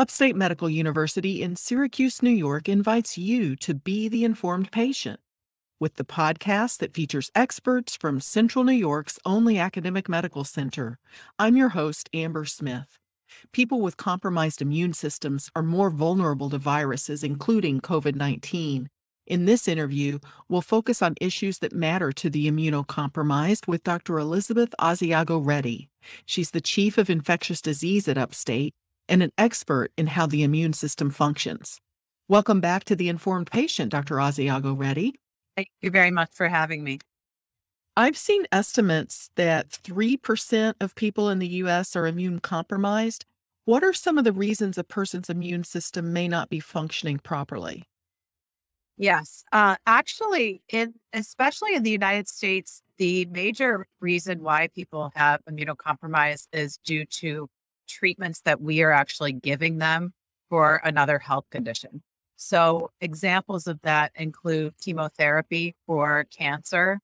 Upstate Medical University in Syracuse, New York invites you to be the informed patient. With the podcast that features experts from Central New York's only academic medical center, I'm your host, Amber Smith. People with compromised immune systems are more vulnerable to viruses, including COVID 19. In this interview, we'll focus on issues that matter to the immunocompromised with Dr. Elizabeth Asiago Reddy. She's the Chief of Infectious Disease at Upstate and an expert in how the immune system functions. Welcome back to The Informed Patient, Dr. Asiago Reddy. Thank you very much for having me. I've seen estimates that 3% of people in the US are immune compromised. What are some of the reasons a person's immune system may not be functioning properly? Yes. Uh, actually, in, especially in the United States, the major reason why people have immunocompromised is due to treatments that we are actually giving them for another health condition. So, examples of that include chemotherapy for cancer,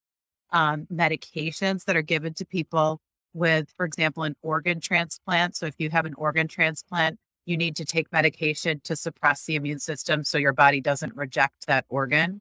um, medications that are given to people with, for example, an organ transplant. So, if you have an organ transplant, you need to take medication to suppress the immune system so your body doesn't reject that organ.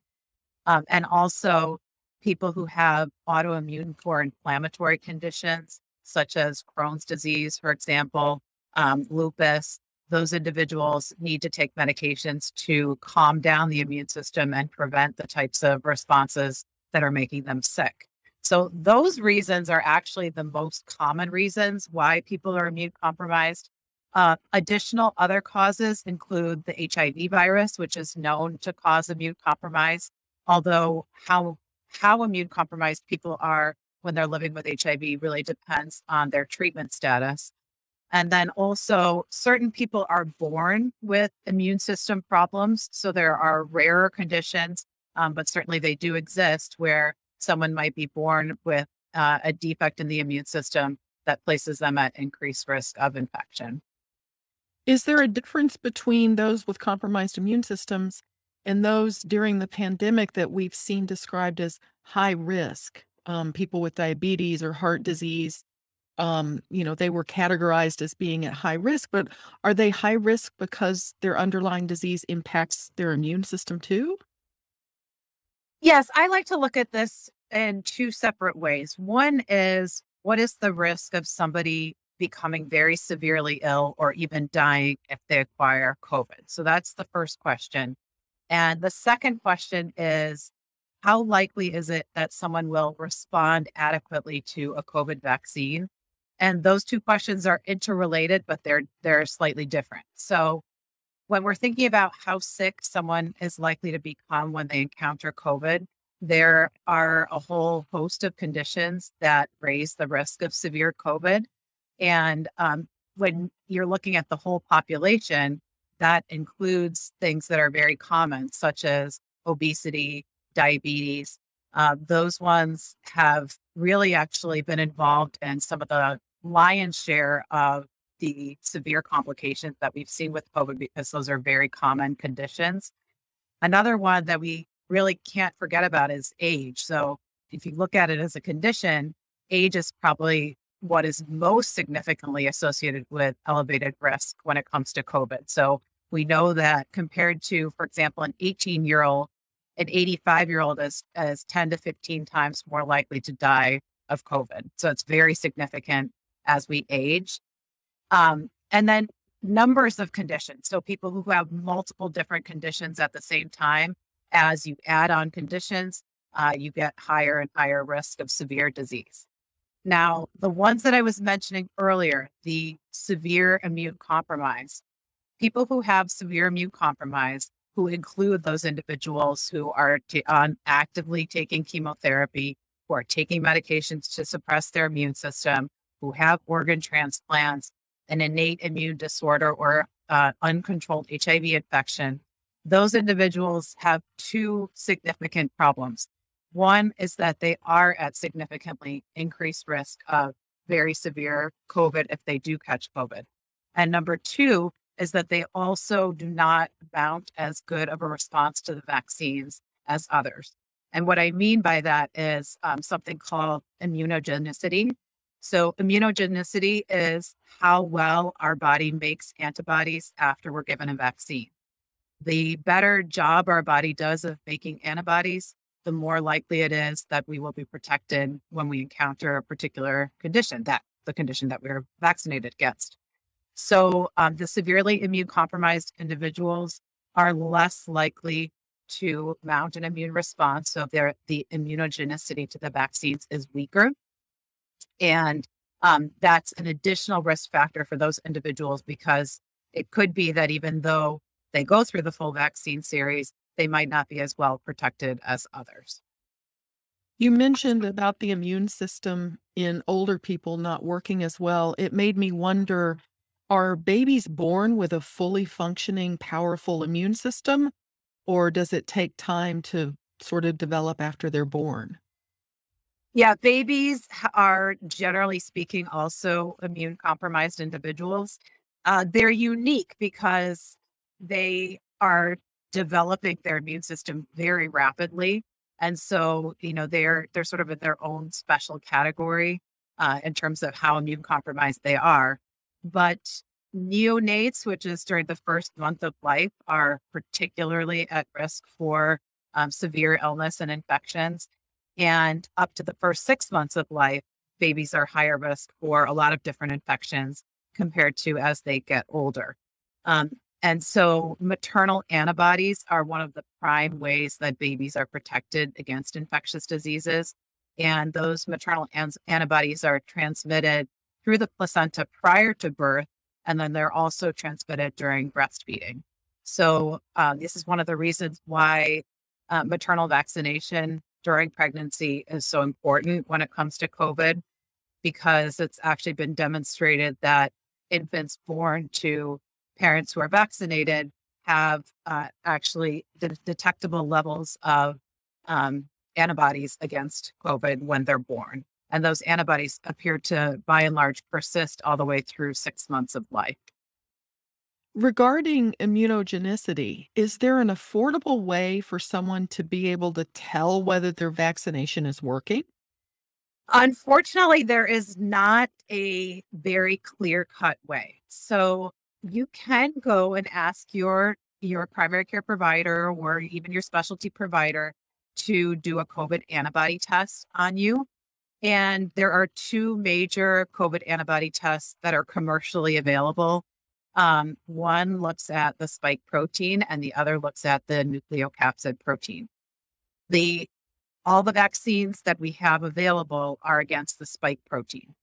Um, and also, people who have autoimmune or inflammatory conditions such as Crohn's disease, for example, um, lupus, those individuals need to take medications to calm down the immune system and prevent the types of responses that are making them sick. So, those reasons are actually the most common reasons why people are immune compromised. Uh, additional other causes include the HIV virus, which is known to cause immune compromise. Although how how immune compromised people are when they're living with HIV really depends on their treatment status. And then also, certain people are born with immune system problems. So there are rarer conditions, um, but certainly they do exist where someone might be born with uh, a defect in the immune system that places them at increased risk of infection. Is there a difference between those with compromised immune systems and those during the pandemic that we've seen described as high risk? Um, people with diabetes or heart disease um, you know, they were categorized as being at high risk, but are they high risk because their underlying disease impacts their immune system too? Yes, I like to look at this in two separate ways. One is what is the risk of somebody becoming very severely ill or even dying if they acquire COVID? So that's the first question. And the second question is how likely is it that someone will respond adequately to a COVID vaccine? And those two questions are interrelated, but they're they're slightly different. So when we're thinking about how sick someone is likely to become when they encounter COVID, there are a whole host of conditions that raise the risk of severe COVID. And um, when you're looking at the whole population, that includes things that are very common, such as obesity, diabetes. Uh, those ones have really actually been involved in some of the lion's share of the severe complications that we've seen with COVID because those are very common conditions. Another one that we really can't forget about is age. So, if you look at it as a condition, age is probably what is most significantly associated with elevated risk when it comes to COVID. So, we know that compared to, for example, an 18 year old, an 85 year old is, is 10 to 15 times more likely to die of COVID. So, it's very significant as we age. Um, and then numbers of conditions. So people who have multiple different conditions at the same time, as you add on conditions, uh, you get higher and higher risk of severe disease. Now, the ones that I was mentioning earlier, the severe immune compromise, people who have severe immune compromise, who include those individuals who are t- on actively taking chemotherapy, who are taking medications to suppress their immune system, who have organ transplants, an innate immune disorder, or uh, uncontrolled HIV infection, those individuals have two significant problems. One is that they are at significantly increased risk of very severe COVID if they do catch COVID. And number two is that they also do not mount as good of a response to the vaccines as others. And what I mean by that is um, something called immunogenicity, So, immunogenicity is how well our body makes antibodies after we're given a vaccine. The better job our body does of making antibodies, the more likely it is that we will be protected when we encounter a particular condition, that the condition that we're vaccinated against. So, um, the severely immune compromised individuals are less likely to mount an immune response. So, their the immunogenicity to the vaccines is weaker. And um, that's an additional risk factor for those individuals because it could be that even though they go through the full vaccine series, they might not be as well protected as others. You mentioned about the immune system in older people not working as well. It made me wonder are babies born with a fully functioning, powerful immune system, or does it take time to sort of develop after they're born? Yeah, babies are generally speaking also immune compromised individuals. Uh, they're unique because they are developing their immune system very rapidly. And so, you know, they're they're sort of in their own special category uh, in terms of how immune compromised they are. But neonates, which is during the first month of life, are particularly at risk for um, severe illness and infections. And up to the first six months of life, babies are higher risk for a lot of different infections compared to as they get older. Um, and so maternal antibodies are one of the prime ways that babies are protected against infectious diseases. And those maternal an- antibodies are transmitted through the placenta prior to birth, and then they're also transmitted during breastfeeding. So, uh, this is one of the reasons why uh, maternal vaccination during pregnancy is so important when it comes to COVID, because it's actually been demonstrated that infants born to parents who are vaccinated have uh, actually the detectable levels of um, antibodies against COVID when they're born. And those antibodies appear to, by and large, persist all the way through six months of life. Regarding immunogenicity, is there an affordable way for someone to be able to tell whether their vaccination is working? Unfortunately, there is not a very clear cut way. So you can go and ask your your primary care provider or even your specialty provider to do a COVID antibody test on you. And there are two major COVID antibody tests that are commercially available um, one looks at the spike protein and the other looks at the nucleocapsid protein. The all the vaccines that we have available are against the spike protein.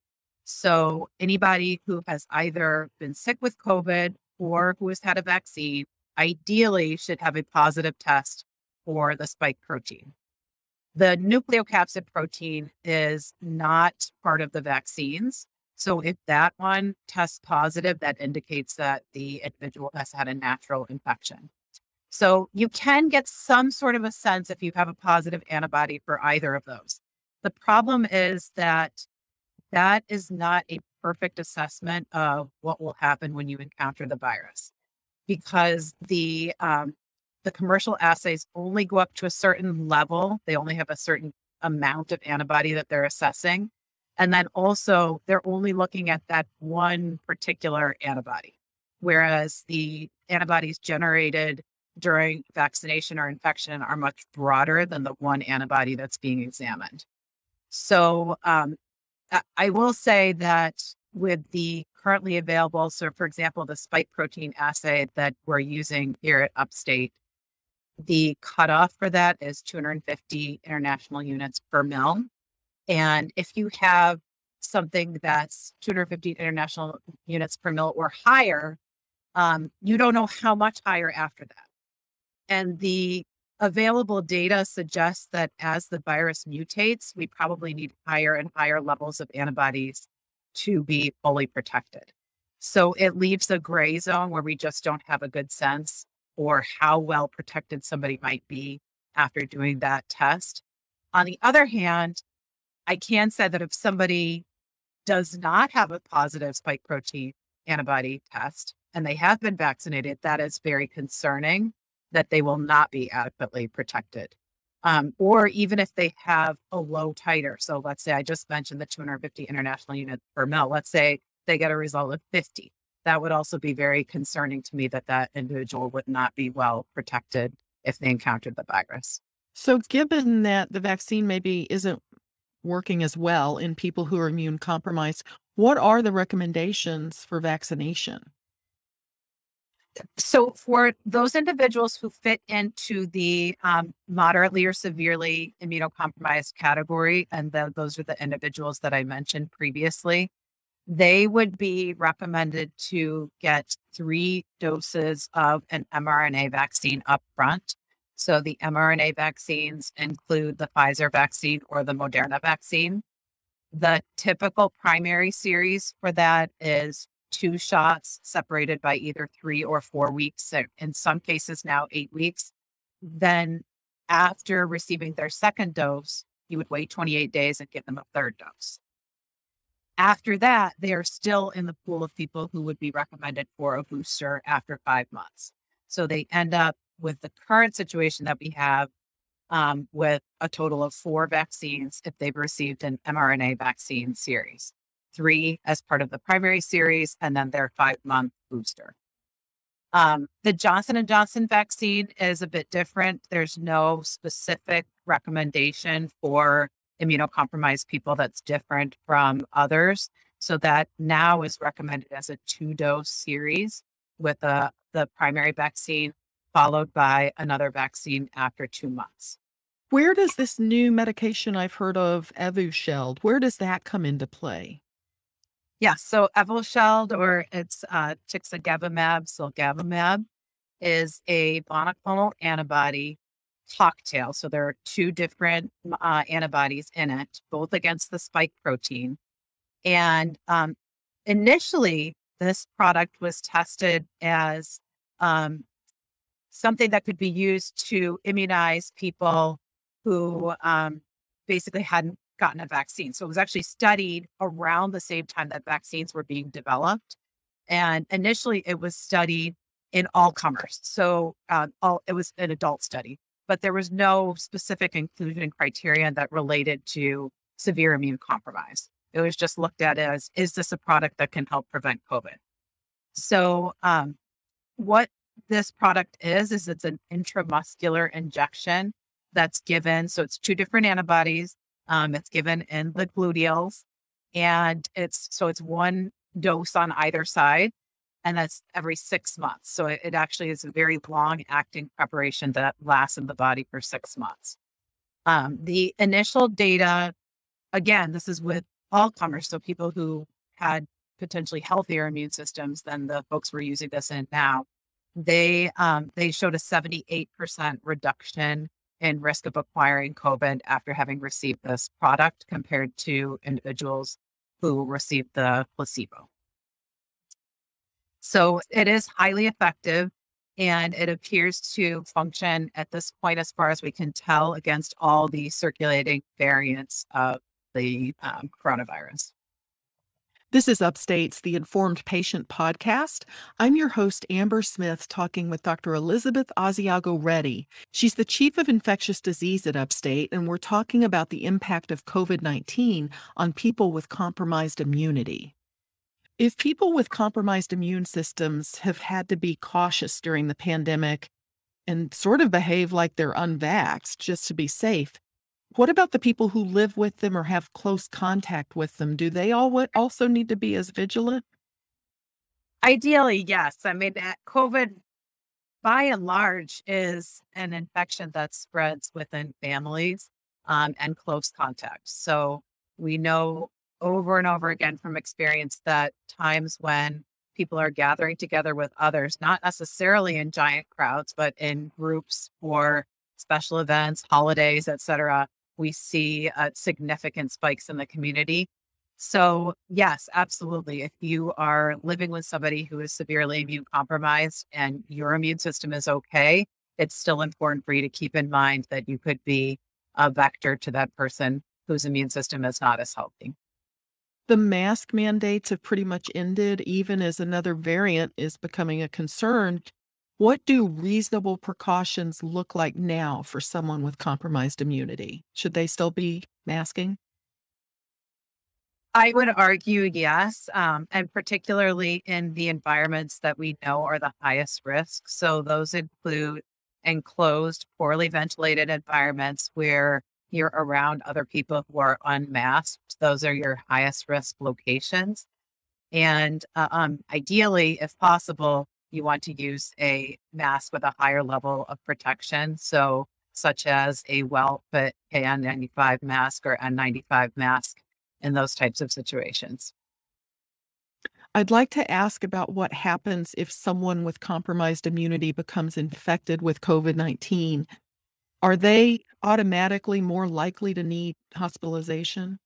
So anybody who has either been sick with COVID or who has had a vaccine ideally should have a positive test for the spike protein. The nucleocapsid protein is not part of the vaccines. So if that one tests positive, that indicates that the individual has had a natural infection. So you can get some sort of a sense if you have a positive antibody for either of those. The problem is that that is not a perfect assessment of what will happen when you encounter the virus because the um, the commercial assays only go up to a certain level. They only have a certain amount of antibody that they're assessing. And then also, they're only looking at that one particular antibody, whereas the antibodies generated during vaccination or infection are much broader than the one antibody that's being examined. So, um, I will say that with the currently available, so for example, the spike protein assay that we're using here at Upstate, the cutoff for that is 250 international units per mil. And if you have something that's 250 international units per mil or higher, um, you don't know how much higher after that. And the available data suggests that as the virus mutates, we probably need higher and higher levels of antibodies to be fully protected. So it leaves a gray zone where we just don't have a good sense or how well protected somebody might be after doing that test. On the other hand, I can say that if somebody does not have a positive spike protein antibody test and they have been vaccinated, that is very concerning that they will not be adequately protected. Um, or even if they have a low titer. So let's say I just mentioned the 250 international units per mil. Let's say they get a result of 50. That would also be very concerning to me that that individual would not be well protected if they encountered the virus. So, given that the vaccine maybe isn't working as well in people who are immune compromised, what are the recommendations for vaccination? So, for those individuals who fit into the um, moderately or severely immunocompromised category, and the, those are the individuals that I mentioned previously, they would be recommended to get three doses of an mRNA vaccine up front. So, the mRNA vaccines include the Pfizer vaccine or the Moderna vaccine. The typical primary series for that is two shots separated by either three or four weeks, in some cases now eight weeks. Then, after receiving their second dose, you would wait 28 days and give them a third dose. After that, they are still in the pool of people who would be recommended for a booster after five months. So they end up with the current situation that we have um, with a total of four vaccines if they've received an mRNA vaccine series three as part of the primary series, and then their five month booster. Um, the Johnson and Johnson vaccine is a bit different. There's no specific recommendation for immunocompromised people that's different from others. So that now is recommended as a two dose series with a, the primary vaccine followed by another vaccine after two months. Where does this new medication I've heard of, Evusheld, where does that come into play? Yeah, so Evusheld, or it's uh, tixagevimab, cilgavimab, is a monoclonal antibody cocktail. So there are two different uh, antibodies in it, both against the spike protein. And um, initially, this product was tested as um, something that could be used to immunize people who um, basically hadn't gotten a vaccine. So it was actually studied around the same time that vaccines were being developed. And initially, it was studied in all comers. So uh, all, it was an adult study, but there was no specific inclusion criteria that related to severe immune compromise. It was just looked at as is this a product that can help prevent COVID? So, um, what this product is, is it's an intramuscular injection that's given. So, it's two different antibodies um, it's given in the gluteals, and it's so it's one dose on either side, and that's every six months. So it, it actually is a very long acting preparation that lasts in the body for six months. Um, the initial data, again, this is with all comers, so people who had potentially healthier immune systems than the folks we're using this in now. They um, they showed a 78% reduction in risk of acquiring COVID after having received this product compared to individuals who received the placebo. So it is highly effective and it appears to function at this point, as far as we can tell, against all the circulating variants of the um, coronavirus. This is Upstate's The Informed Patient podcast. I'm your host, Amber Smith, talking with Dr. Elizabeth Asiago Reddy. She's the Chief of Infectious Disease at Upstate, and we're talking about the impact of COVID 19 on people with compromised immunity. If people with compromised immune systems have had to be cautious during the pandemic and sort of behave like they're unvaxxed just to be safe, what about the people who live with them or have close contact with them? Do they all also need to be as vigilant? Ideally, yes. I mean, COVID, by and large, is an infection that spreads within families um, and close contacts. So we know over and over again from experience that times when people are gathering together with others, not necessarily in giant crowds, but in groups for special events, holidays, etc., we see uh, significant spikes in the community. So, yes, absolutely. If you are living with somebody who is severely immune compromised and your immune system is okay, it's still important for you to keep in mind that you could be a vector to that person whose immune system is not as healthy. The mask mandates have pretty much ended, even as another variant is becoming a concern. What do reasonable precautions look like now for someone with compromised immunity? Should they still be masking? I would argue yes, um, and particularly in the environments that we know are the highest risk. So those include enclosed, poorly ventilated environments where you're around other people who are unmasked. Those are your highest risk locations. And uh, um, ideally, if possible, you want to use a mask with a higher level of protection. So, such as a well fit KN95 mask or N95 mask in those types of situations. I'd like to ask about what happens if someone with compromised immunity becomes infected with COVID 19. Are they automatically more likely to need hospitalization?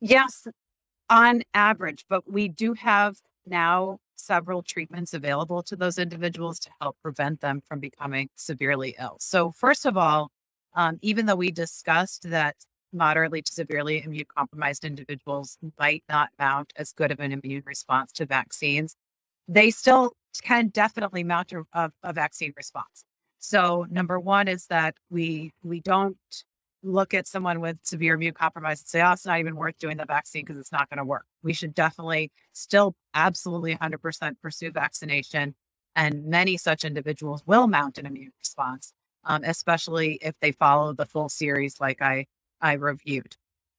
Yes, on average, but we do have now several treatments available to those individuals to help prevent them from becoming severely ill. So, first of all, um, even though we discussed that moderately to severely immune compromised individuals might not mount as good of an immune response to vaccines, they still can definitely mount a, a vaccine response. So number one is that we we don't look at someone with severe immune compromise and say, oh, it's not even worth doing the vaccine because it's not going to work. We should definitely still absolutely 100% pursue vaccination. And many such individuals will mount an immune response, um, especially if they follow the full series like I I reviewed.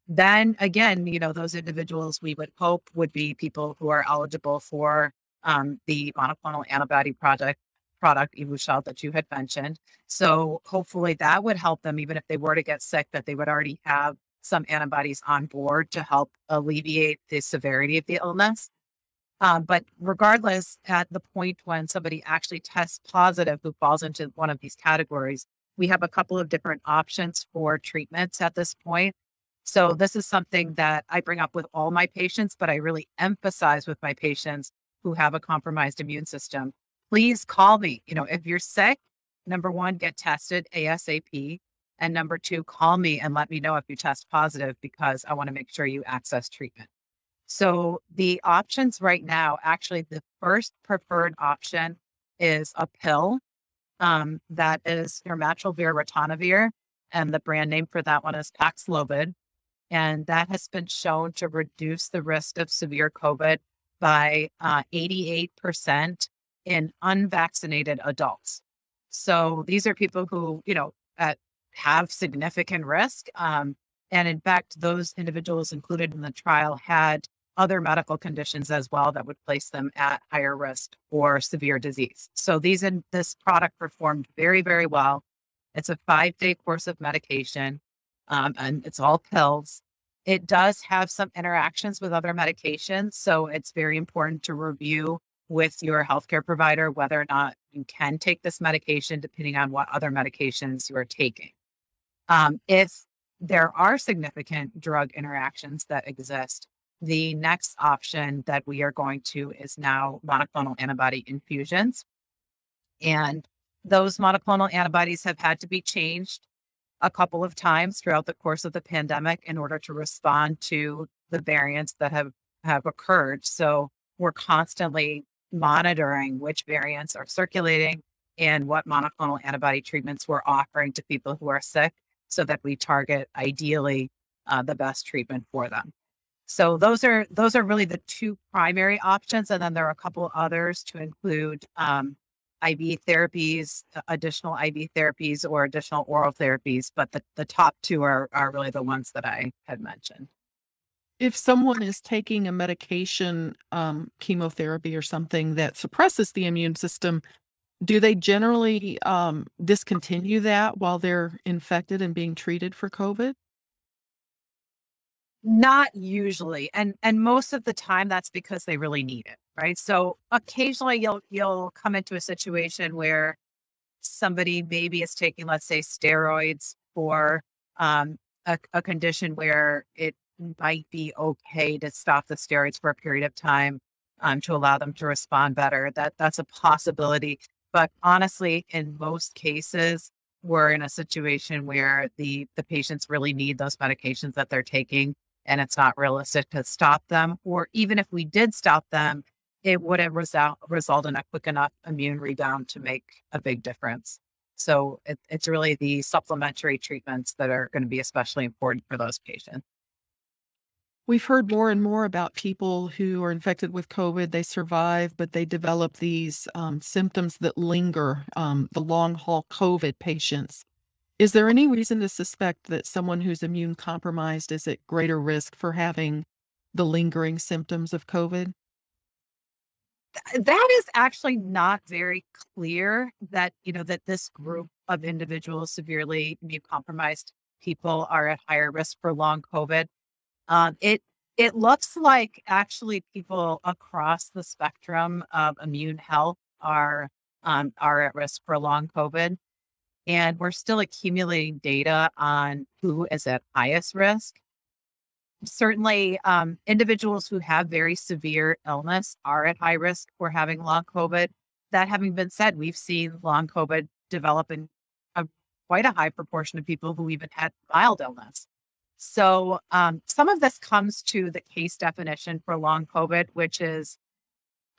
Then again, you know, those individuals we would hope would be people who are eligible for um, the monoclonal antibody project product Evusheld that you had mentioned. So hopefully that would help them, even if they were to get sick, that they would already have some antibodies on board to help alleviate the severity of the illness. Um, but regardless, at the point when somebody actually tests positive who falls into one of these categories, we have a couple of different options for treatments at this point. So, this is something that I bring up with all my patients, but I really emphasize with my patients who have a compromised immune system. Please call me. You know, if you're sick, number one, get tested ASAP. And number two, call me and let me know if you test positive because I want to make sure you access treatment. So, the options right now, actually, the first preferred option is a pill um, that is nirmatrelvir ritonavir, and the brand name for that one is Paxlovid. And that has been shown to reduce the risk of severe COVID by uh, 88% in unvaccinated adults. So these are people who, you know, uh, have significant risk. Um, and in fact, those individuals included in the trial had other medical conditions as well that would place them at higher risk for severe disease. So these in this product performed very, very well. It's a five day course of medication, um, and it's all pills. It does have some interactions with other medications, so it's very important to review with your healthcare provider whether or not you can take this medication, depending on what other medications you are taking. Um, if there are significant drug interactions that exist, the next option that we are going to is now monoclonal antibody infusions. And those monoclonal antibodies have had to be changed a couple of times throughout the course of the pandemic in order to respond to the variants that have, have occurred. So we're constantly monitoring which variants are circulating and what monoclonal antibody treatments we're offering to people who are sick so that we target ideally uh, the best treatment for them. So those are those are really the two primary options, and then there are a couple others to include um, IV therapies, additional IV therapies, or additional oral therapies. But the, the top two are are really the ones that I had mentioned. If someone is taking a medication, um, chemotherapy or something that suppresses the immune system, do they generally um, discontinue that while they're infected and being treated for COVID? Not usually. And and most of the time that's because they really need it, right? So occasionally you'll you'll come into a situation where somebody maybe is taking, let's say, steroids for um, a, a condition where it might be okay to stop the steroids for a period of time um, to allow them to respond better. That that's a possibility. But honestly, in most cases, we're in a situation where the the patients really need those medications that they're taking and it's not realistic to stop them. Or even if we did stop them, it wouldn't result, result in a quick enough immune rebound to make a big difference. So it, it's really the supplementary treatments that are going to be especially important for those patients. We've heard more and more about people who are infected with COVID. They survive, but they develop these um, symptoms that linger, um, the long haul COVID patients. Is there any reason to suspect that someone who's immune compromised is at greater risk for having the lingering symptoms of COVID? that is actually not very clear that you know that this group of individuals severely immune compromised people are at higher risk for long covid um, it it looks like actually people across the spectrum of immune health are um, are at risk for long covid and we're still accumulating data on who is at highest risk certainly um, individuals who have very severe illness are at high risk for having long COVID. That having been said, we've seen long COVID develop in a, quite a high proportion of people who even had mild illness. So um, some of this comes to the case definition for long COVID, which is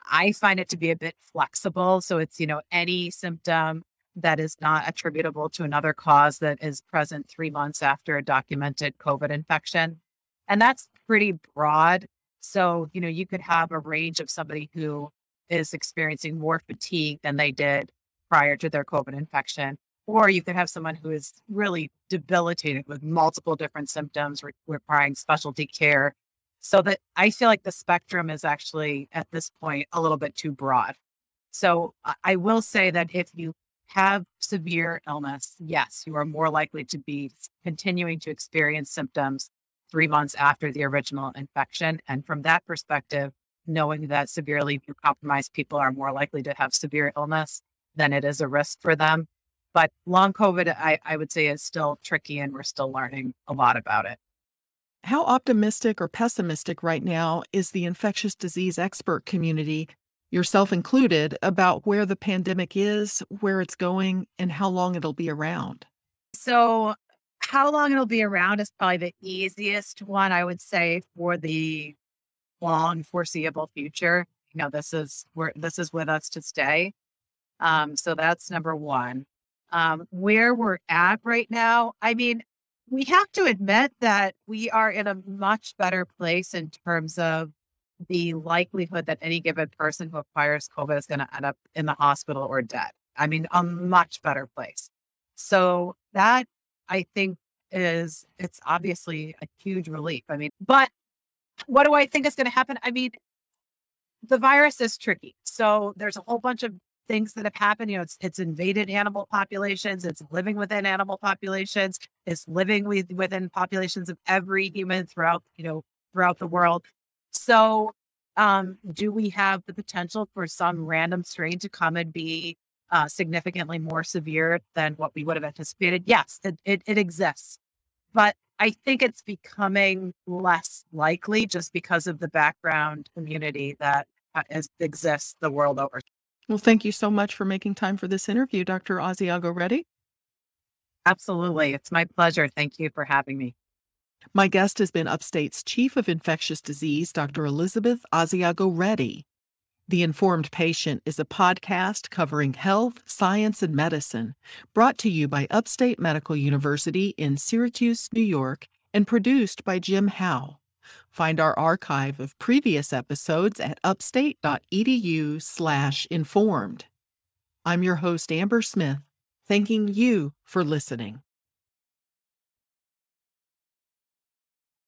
I find it to be a bit flexible. So it's, you know, any symptom that is not attributable to another cause that is present three months after a documented COVID infection. And that's pretty broad. So, you know, you could have a range of somebody who is experiencing more fatigue than they did prior to their COVID infection. Or you could have someone who is really debilitated with multiple different symptoms re- requiring specialty care. So that I feel like the spectrum is actually at this point a little bit too broad. So I will say that if you have severe illness, yes, you are more likely to be continuing to experience symptoms three months after the original infection. And from that perspective, knowing that severely compromised people are more likely to have severe illness, then it is a risk for them. But long COVID, I, I would say, is still tricky and we're still learning a lot about it. How optimistic or pessimistic right now is the infectious disease expert community, yourself included, about where the pandemic is, where it's going, and how long it'll be around? So, how long it'll be around is probably the easiest one, I would say, for the long foreseeable future. You know, this is where this is with us to stay. Um, so that's number one. Um, where we're at right now, I mean, we have to admit that we are in a much better place in terms of the likelihood that any given person who acquires COVID is going to end up in the hospital or dead. I mean, a much better place. So that I think is it's obviously a huge relief. I mean, but what do I think is going to happen? I mean, the virus is tricky. So there's a whole bunch of things that have happened. You know, it's it's invaded animal populations, it's living within animal populations, it's living with within populations of every human throughout, you know, throughout the world. So um, do we have the potential for some random strain to come and be uh, significantly more severe than what we would have anticipated. Yes, it, it, it exists. But I think it's becoming less likely just because of the background immunity that uh, is, exists the world over. Well, thank you so much for making time for this interview, Dr. Asiago Reddy. Absolutely. It's my pleasure. Thank you for having me. My guest has been Upstate's Chief of Infectious Disease, Dr. Elizabeth Asiago Reddy. The Informed Patient is a podcast covering health, science, and medicine, brought to you by Upstate Medical University in Syracuse, New York, and produced by Jim Howe. Find our archive of previous episodes at upstate.edu/informed. I'm your host Amber Smith, thanking you for listening.